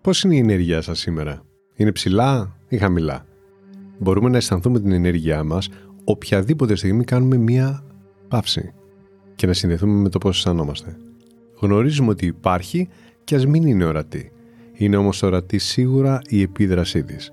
Πώς είναι η ενέργειά σας σήμερα; Είναι ψηλά ή χαμηλά; Μπορούμε να αισθανθούμε την ενέργειά μας οποιαδήποτε στιγμή κάνουμε μία παύση και να συνδεθούμε με το πώς αισθανόμαστε. Γνωρίζουμε ότι υπάρχει και ας μην είναι ορατή. Είναι όμως ορατή σίγουρα η επίδρασή της.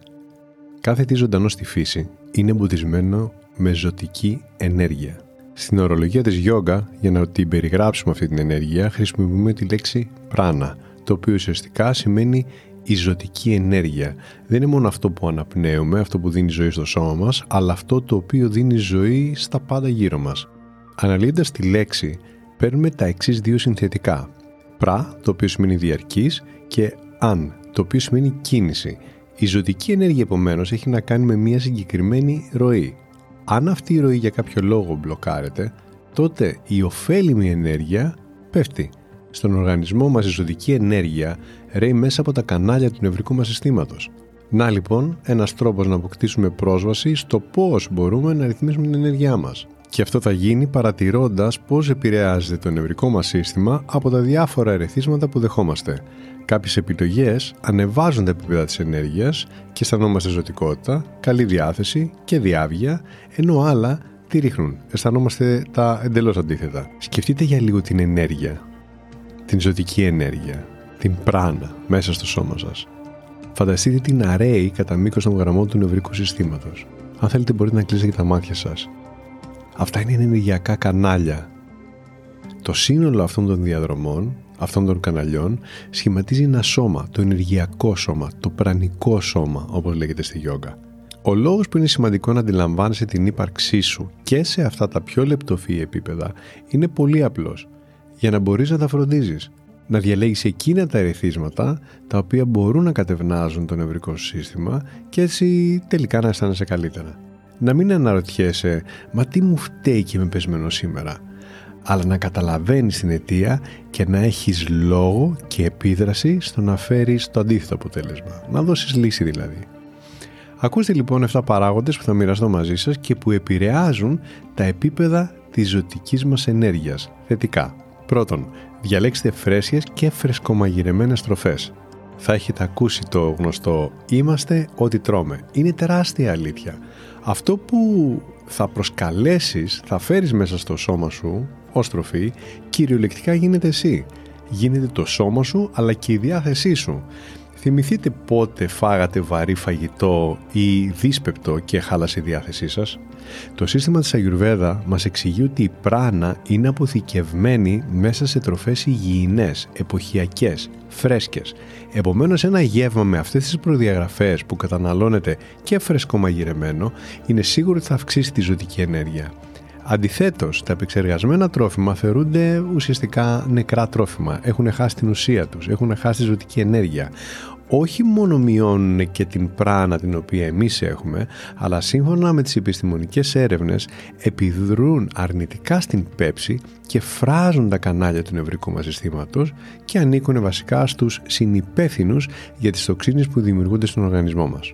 Κάθε τι ζωντανό στη φύση είναι εμποδισμένο με ζωτική ενέργεια. Στην ορολογία της γιόγκα, για να την περιγράψουμε αυτή την ενέργεια, χρησιμοποιούμε τη λέξη πράνα, το οποίο ουσιαστικά σημαίνει η ζωτική ενέργεια. Δεν είναι μόνο αυτό που αναπνέουμε, αυτό που δίνει ζωή στο σώμα μας, αλλά αυτό το οποίο δίνει ζωή στα πάντα γύρω μας. Αναλύοντας τη λέξη, παίρνουμε τα εξής δύο συνθετικά. Πρα, το οποίο σημαίνει διαρκής, και αν, το οποίο σημαίνει κίνηση. Η ζωτική ενέργεια επομένως έχει να κάνει με μια συγκεκριμένη ροή. Αν αυτή η ροή για κάποιο λόγο μπλοκάρεται, τότε η ωφέλιμη ενέργεια πέφτει. Στον οργανισμό μας η ζωτική ενέργεια ρέει μέσα από τα κανάλια του νευρικού μας συστήματος. Να λοιπόν ένας τρόπος να αποκτήσουμε πρόσβαση στο πώς μπορούμε να ρυθμίσουμε την ενέργειά μας. Και αυτό θα γίνει παρατηρώντας πώς επηρεάζεται το νευρικό μας σύστημα από τα διάφορα ερεθίσματα που δεχόμαστε. Κάποιες επιλογές ανεβάζουν τα επίπεδα της ενέργειας και αισθανόμαστε ζωτικότητα, καλή διάθεση και διάβγεια, ενώ άλλα τη ρίχνουν. Αισθανόμαστε τα εντελώς αντίθετα. Σκεφτείτε για λίγο την ενέργεια την ζωτική ενέργεια, την πράνα μέσα στο σώμα σας. Φανταστείτε την αρέη κατά μήκος των γραμμών του νευρικού συστήματος. Αν θέλετε μπορείτε να κλείσετε και τα μάτια σας. Αυτά είναι ενεργειακά κανάλια. Το σύνολο αυτών των διαδρομών, αυτών των καναλιών, σχηματίζει ένα σώμα, το ενεργειακό σώμα, το πρανικό σώμα, όπως λέγεται στη γιόγκα. Ο λόγος που είναι σημαντικό να αντιλαμβάνεσαι την ύπαρξή σου και σε αυτά τα πιο λεπτοφύ επίπεδα είναι πολύ απλός για να μπορείς να τα φροντίζεις. Να διαλέγεις εκείνα τα ερεθίσματα τα οποία μπορούν να κατευνάζουν το νευρικό σύστημα και έτσι τελικά να αισθάνεσαι καλύτερα. Να μην αναρωτιέσαι «Μα τι μου φταίει και με πεσμένος σήμερα» αλλά να καταλαβαίνεις την αιτία και να έχεις λόγο και επίδραση στο να φέρεις το αντίθετο αποτέλεσμα. Να δώσεις λύση δηλαδή. Ακούστε λοιπόν 7 παράγοντες που θα μοιραστώ μαζί σας και που επηρεάζουν τα επίπεδα της ζωτικής μας ενέργειας θετικά. Πρώτον, διαλέξτε φρέσκες και φρεσκομαγειρεμένες τροφές. Θα έχετε ακούσει το γνωστό «Είμαστε ό,τι τρώμε». Είναι τεράστια αλήθεια. Αυτό που θα προσκαλέσεις, θα φέρεις μέσα στο σώμα σου ως τροφή, κυριολεκτικά γίνεται εσύ. Γίνεται το σώμα σου αλλά και η διάθεσή σου. Θυμηθείτε πότε φάγατε βαρύ φαγητό ή δύσπεπτο και χάλασε η διάθεσή σας; Το σύστημα της Αγιουρβέδα μας εξηγεί ότι η πράνα είναι αποθηκευμένη μέσα σε τροφές υγιεινές, εποχιακές, φρέσκες. Επομένως ένα γεύμα με αυτές τις προδιαγραφές που καταναλώνεται και φρέσκο μαγειρεμένο είναι σίγουρο ότι θα αυξήσει τη ζωτική ενέργεια. Αντιθέτως, τα επεξεργασμένα τρόφιμα θεωρούνται ουσιαστικά νεκρά τρόφιμα. Έχουν χάσει την ουσία τους, έχουν χάσει τη ζωτική ενέργεια. Όχι μόνο μειώνουν και την πράνα την οποία εμείς έχουμε, αλλά σύμφωνα με τις επιστημονικές έρευνες επιδρούν αρνητικά στην πέψη και φράζουν τα κανάλια του νευρικού μας συστήματος και ανήκουν βασικά στους συνυπεύθυνους για τις τοξίνες που δημιουργούνται στον οργανισμό μας.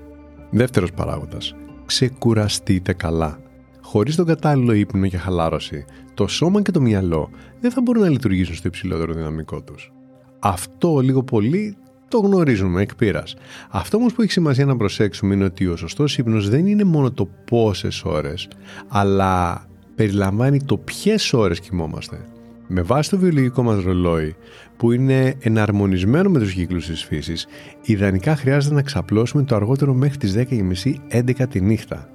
Δεύτερος παράγοντας. Ξεκουραστείτε καλά. Χωρίς τον κατάλληλο ύπνο και χαλάρωση, το σώμα και το μυαλό δεν θα μπορούν να λειτουργήσουν στο υψηλότερο δυναμικό τους. Αυτό λίγο πολύ το γνωρίζουμε εκ πείρας. Αυτό όμως που έχει σημασία να προσέξουμε είναι ότι ο σωστός ύπνος δεν είναι μόνο το πόσες ώρες, αλλά περιλαμβάνει το ποιες ώρες κοιμόμαστε. Με βάση το βιολογικό μας ρολόι, που είναι εναρμονισμένο με τους κύκλους της φύσης, ιδανικά χρειάζεται να ξαπλώσουμε το αργότερο μέχρι τις 10.30-11 τη νύχτα.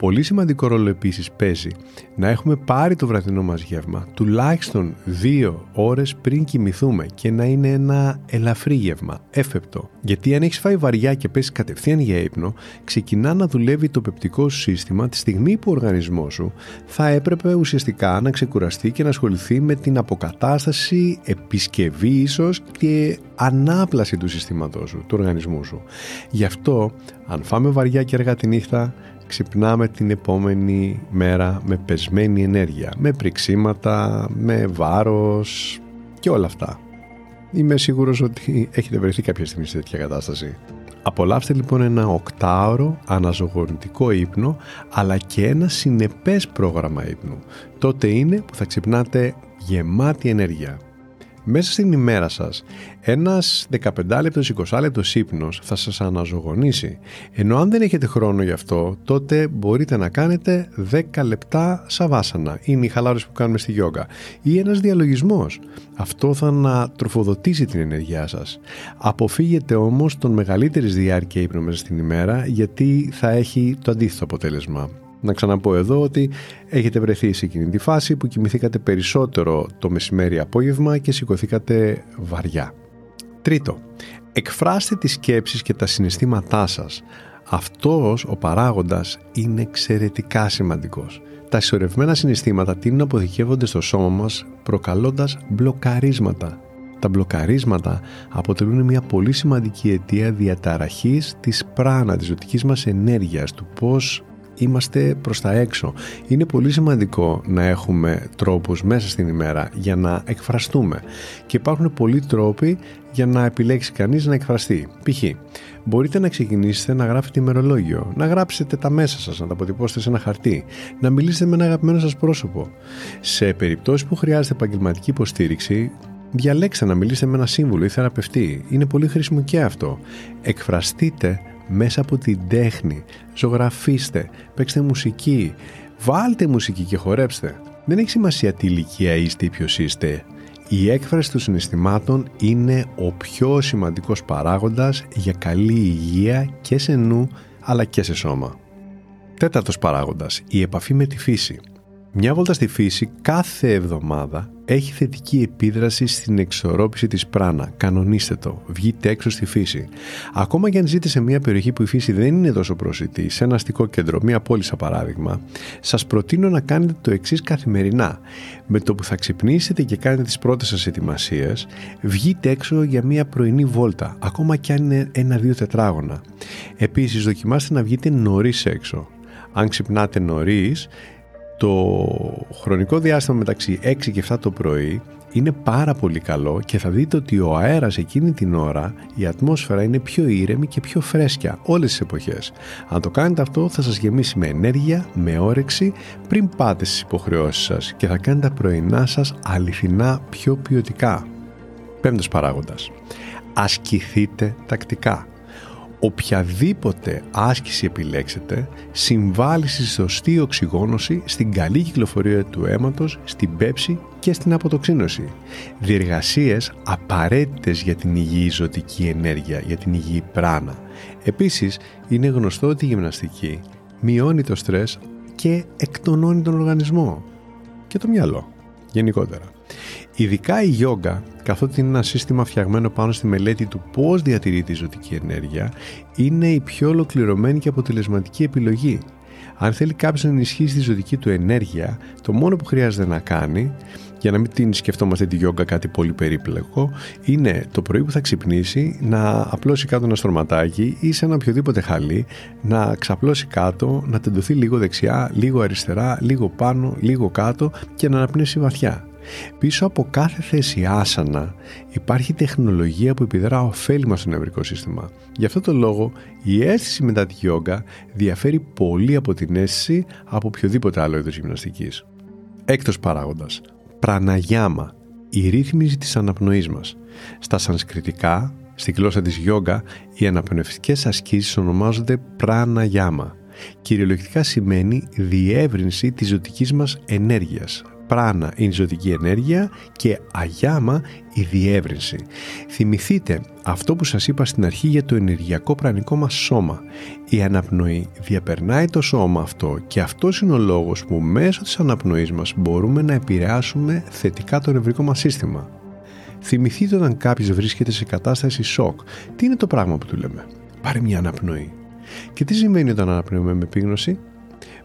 Πολύ σημαντικό ρόλο επίσης παίζει να έχουμε πάρει το βραδινό μας γεύμα τουλάχιστον δύο ώρες πριν κοιμηθούμε και να είναι ένα ελαφρύ γεύμα, έφεπτο. Γιατί αν έχεις φάει βαριά και πέσεις κατευθείαν για ύπνο, ξεκινά να δουλεύει το πεπτικό σου σύστημα τη στιγμή που ο οργανισμός σου θα έπρεπε ουσιαστικά να ξεκουραστεί και να ασχοληθεί με την αποκατάσταση, επισκευή ίσως και ανάπλαση του συστήματός σου, του οργανισμού σου. Γι' αυτό, αν φάμε βαριά και αργά τη νύχτα, ξυπνάμε την επόμενη μέρα με πεσμένη ενέργεια, με πριξίματα, με βάρος και όλα αυτά. Είμαι σίγουρος ότι έχετε βρεθεί κάποια στιγμή σε τέτοια κατάσταση. Απολαύστε λοιπόν ένα οκτάωρο αναζωογονητικό ύπνο αλλά και ένα συνεπές πρόγραμμα ύπνου. Τότε είναι που θα ξυπνάτε γεμάτη ενέργεια μέσα στην ημέρα σας ένας 15 λεπτός 20 λεπτός ύπνος θα σας αναζωογονήσει. Ενώ αν δεν έχετε χρόνο γι' αυτό τότε μπορείτε να κάνετε 10 λεπτά σαβάσανα. Είναι η χαλάρωση που κάνουμε στη γιόγκα. Ή ένας διαλογισμός. Αυτό θα ανατροφοδοτήσει την ενέργειά σας. Αποφύγετε όμως τον μεγαλύτερης διάρκεια ύπνο μέσα στην ημέρα γιατί θα έχει το αντίθετο αποτέλεσμα να ξαναπώ εδώ ότι έχετε βρεθεί σε εκείνη τη φάση που κοιμηθήκατε περισσότερο το μεσημέρι απόγευμα και σηκωθήκατε βαριά. Τρίτο, εκφράστε τις σκέψεις και τα συναισθήματά σας. Αυτός ο παράγοντας είναι εξαιρετικά σημαντικός. Τα συσσωρευμένα συναισθήματα τείνουν να αποθηκεύονται στο σώμα μας προκαλώντας μπλοκαρίσματα. Τα μπλοκαρίσματα αποτελούν μια πολύ σημαντική αιτία διαταραχής της πράνα, της ζωτικής μας ενέργειας, του πώς είμαστε προς τα έξω. Είναι πολύ σημαντικό να έχουμε τρόπους μέσα στην ημέρα για να εκφραστούμε και υπάρχουν πολλοί τρόποι για να επιλέξει κανείς να εκφραστεί. Π.χ. μπορείτε να ξεκινήσετε να γράφετε ημερολόγιο, να γράψετε τα μέσα σας, να τα αποτυπώσετε σε ένα χαρτί, να μιλήσετε με ένα αγαπημένο σας πρόσωπο. Σε περιπτώσεις που χρειάζεται επαγγελματική υποστήριξη, διαλέξτε να μιλήσετε με ένα σύμβουλο ή θεραπευτή. Είναι πολύ χρήσιμο και αυτό. Εκφραστείτε μέσα από την τέχνη. Ζωγραφίστε, παίξτε μουσική, βάλτε μουσική και χορέψτε. Δεν έχει σημασία τι ηλικία είστε ή ποιος είστε. Η έκφραση των συναισθημάτων είναι ο πιο σημαντικός παράγοντας για καλή υγεία και σε νου αλλά και σε σώμα. Τέταρτος παράγοντας, η επαφή με τη φύση. Μια βόλτα στη φύση κάθε εβδομάδα έχει θετική επίδραση στην εξορρόπηση της πράνα. Κανονίστε το. Βγείτε έξω στη φύση. Ακόμα και αν ζείτε σε μια περιοχή που η φύση δεν είναι τόσο προσιτή, σε ένα αστικό κέντρο, μια πόλη σαν παράδειγμα, σας προτείνω να κάνετε το εξής καθημερινά. Με το που θα ξυπνήσετε και κάνετε τις πρώτες σας ετοιμασίες, βγείτε έξω για μια πρωινή βόλτα, ακόμα και αν είναι ένα-δύο τετράγωνα. Επίσης, δοκιμάστε να βγείτε νωρίς έξω. Αν ξυπνάτε νωρίς, το χρονικό διάστημα μεταξύ 6 και 7 το πρωί είναι πάρα πολύ καλό και θα δείτε ότι ο αέρας εκείνη την ώρα, η ατμόσφαιρα είναι πιο ήρεμη και πιο φρέσκια όλες τις εποχές. Αν το κάνετε αυτό θα σας γεμίσει με ενέργεια, με όρεξη πριν πάτε στις υποχρεώσεις σας και θα κάνετε τα πρωινά σας αληθινά πιο ποιοτικά. Πέμπτος παράγοντας. Ασκηθείτε τακτικά οποιαδήποτε άσκηση επιλέξετε συμβάλλει στη σωστή οξυγόνωση, στην καλή κυκλοφορία του αίματος, στην πέψη και στην αποτοξίνωση. Διεργασίες απαραίτητες για την υγιή ζωτική ενέργεια, για την υγιή πράνα. Επίσης, είναι γνωστό ότι η γυμναστική μειώνει το στρες και εκτονώνει τον οργανισμό και το μυαλό γενικότερα. Ειδικά η γιόγκα, καθότι είναι ένα σύστημα φτιαγμένο πάνω στη μελέτη του πώς διατηρείται η ζωτική ενέργεια, είναι η πιο ολοκληρωμένη και αποτελεσματική επιλογή. Αν θέλει κάποιος να ενισχύσει τη ζωτική του ενέργεια, το μόνο που χρειάζεται να κάνει, για να μην την σκεφτόμαστε τη γιόγκα κάτι πολύ περίπλοκο, είναι το πρωί που θα ξυπνήσει να απλώσει κάτω ένα στρωματάκι ή σε ένα οποιοδήποτε χαλί, να ξαπλώσει κάτω, να τεντωθεί λίγο δεξιά, λίγο αριστερά, λίγο πάνω, λίγο κάτω και να αναπνεύσει βαθιά. Πίσω από κάθε θέση άσανα υπάρχει τεχνολογία που επιδρά ωφέλιμα στο νευρικό σύστημα. Γι' αυτό το λόγο η αίσθηση μετά τη γιόγκα διαφέρει πολύ από την αίσθηση από οποιοδήποτε άλλο είδος γυμναστικής. Έκτος παράγοντας. Πραναγιάμα. Η ρύθμιση της αναπνοής μας. Στα σανσκριτικά, στη γλώσσα της γιόγκα, οι αναπνευστικές ασκήσεις ονομάζονται πραναγιάμα. Κυριολεκτικά σημαίνει διεύρυνση της ζωτικής μας ενέργειας, πράνα είναι η ζωτική ενέργεια και αγιάμα η διεύρυνση. Θυμηθείτε αυτό που σας είπα στην αρχή για το ενεργειακό πρανικό μας σώμα. Η αναπνοή διαπερνάει το σώμα αυτό και αυτός είναι ο λόγος που μέσω της αναπνοής μας μπορούμε να επηρεάσουμε θετικά το νευρικό μας σύστημα. Θυμηθείτε όταν κάποιος βρίσκεται σε κατάσταση σοκ. Τι είναι το πράγμα που του λέμε; Πάρε μια αναπνοή. Και τι σημαίνει όταν αναπνέουμε με επίγνωση;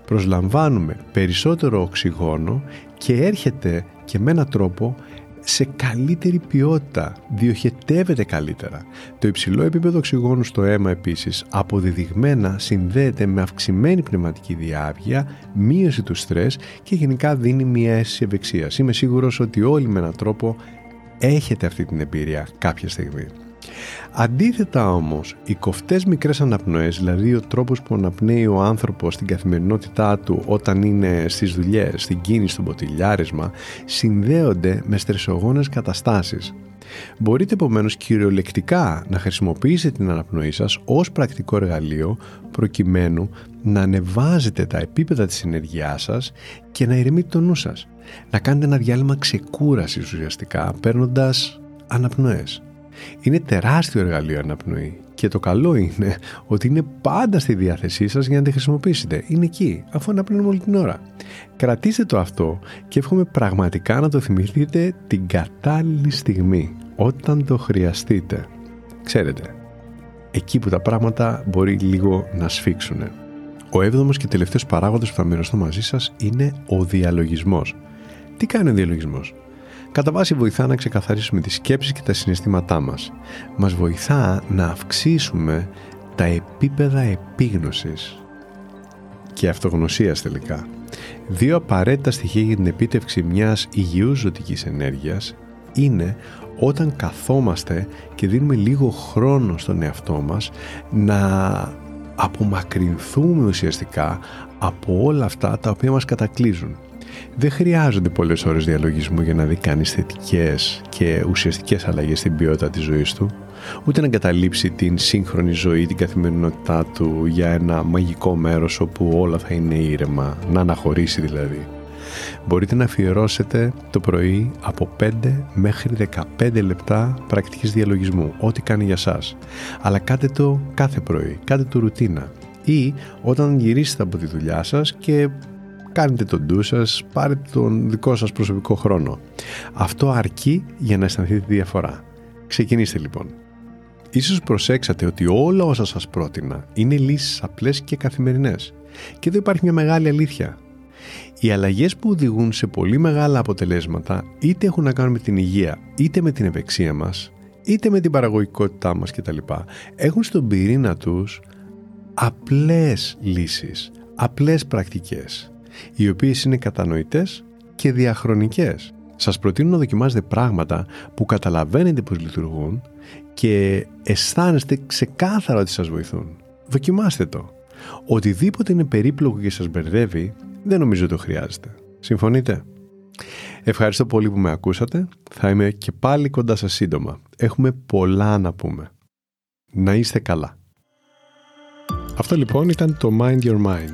Προσλαμβάνουμε περισσότερο οξυγόνο και έρχεται και με έναν τρόπο σε καλύτερη ποιότητα, διοχετεύεται καλύτερα. Το υψηλό επίπεδο οξυγόνου στο αίμα επίσης αποδεδειγμένα συνδέεται με αυξημένη πνευματική διάβγεια, μείωση του στρες και γενικά δίνει μια αίσθηση ευεξίας. Είμαι σίγουρος ότι όλοι με έναν τρόπο έχετε αυτή την εμπειρία κάποια στιγμή. Αντίθετα όμως, οι κοφτές μικρές αναπνοές, δηλαδή ο τρόπος που αναπνέει ο άνθρωπος στην καθημερινότητά του όταν είναι στις δουλειές, στην κίνηση, στο ποτηλιάρισμα, συνδέονται με στρεσογόνες καταστάσεις. Μπορείτε επομένως κυριολεκτικά να χρησιμοποιήσετε την αναπνοή σας ως πρακτικό εργαλείο προκειμένου να ανεβάζετε τα επίπεδα της ενεργειάς σας και να ηρεμείτε το νου σας. Να κάνετε ένα διάλειμμα ξεκούρασης ουσιαστικά παίρνοντας αναπνοές. Είναι τεράστιο εργαλείο αναπνοή και το καλό είναι ότι είναι πάντα στη διάθεσή σας για να τη χρησιμοποιήσετε. Είναι εκεί, αφού αναπνέουμε όλη την ώρα. Κρατήστε το αυτό και εύχομαι πραγματικά να το θυμηθείτε την κατάλληλη στιγμή, όταν το χρειαστείτε. Ξέρετε, εκεί που τα πράγματα μπορεί λίγο να σφίξουν. Ο έβδομος και τελευταίος παράγοντας που θα μοιραστώ μαζί σας είναι ο διαλογισμός. Τι κάνει ο διαλογισμός; Κατά βάση βοηθά να ξεκαθαρίσουμε τις σκέψεις και τα συναισθήματά μας. Μας βοηθά να αυξήσουμε τα επίπεδα επίγνωσης και αυτογνωσίας τελικά. Δύο απαραίτητα στοιχεία για την επίτευξη μιας υγιούς ζωτικής ενέργειας είναι όταν καθόμαστε και δίνουμε λίγο χρόνο στον εαυτό μας να απομακρυνθούμε ουσιαστικά από όλα αυτά τα οποία μας κατακλείζουν. Δεν χρειάζονται πολλές ώρες διαλογισμού για να δει κανείς θετικές και ουσιαστικές αλλαγές στην ποιότητα της ζωής του, ούτε να εγκαταλείψει την σύγχρονη ζωή, την καθημερινότητά του για ένα μαγικό μέρος όπου όλα θα είναι ήρεμα, να αναχωρήσει δηλαδή. Μπορείτε να αφιερώσετε το πρωί από 5 μέχρι 15 λεπτά πρακτικής διαλογισμού, ό,τι κάνει για σας. Αλλά κάτε το κάθε πρωί, κάτε το ρουτίνα. Ή όταν γυρίσετε από τη δουλειά σας και κάνετε τον ντου σας, πάρετε τον δικό σας προσωπικό χρόνο. Αυτό αρκεί για να αισθανθείτε τη διαφορά. Ξεκινήστε λοιπόν. Ίσως προσέξατε ότι όλα όσα σας πρότεινα είναι λύσεις απλές και καθημερινές. Και εδώ υπάρχει μια μεγάλη αλήθεια. Οι αλλαγές που οδηγούν σε πολύ μεγάλα αποτελέσματα είτε έχουν να κάνουν με την υγεία, είτε με την ευεξία μας, είτε με την παραγωγικότητά μας κτλ. Έχουν στον πυρήνα τους απλές λύσεις, απλές πρακτικές οι οποίες είναι κατανοητές και διαχρονικές. Σας προτείνω να δοκιμάζετε πράγματα που καταλαβαίνετε πως λειτουργούν και αισθάνεστε ξεκάθαρα ότι σας βοηθούν. Δοκιμάστε το. Οτιδήποτε είναι περίπλοκο και σας μπερδεύει, δεν νομίζω το χρειάζεται. Συμφωνείτε; Ευχαριστώ πολύ που με ακούσατε. Θα είμαι και πάλι κοντά σας σύντομα. Έχουμε πολλά να πούμε. Να είστε καλά. Αυτό λοιπόν ήταν το Mind Your Mind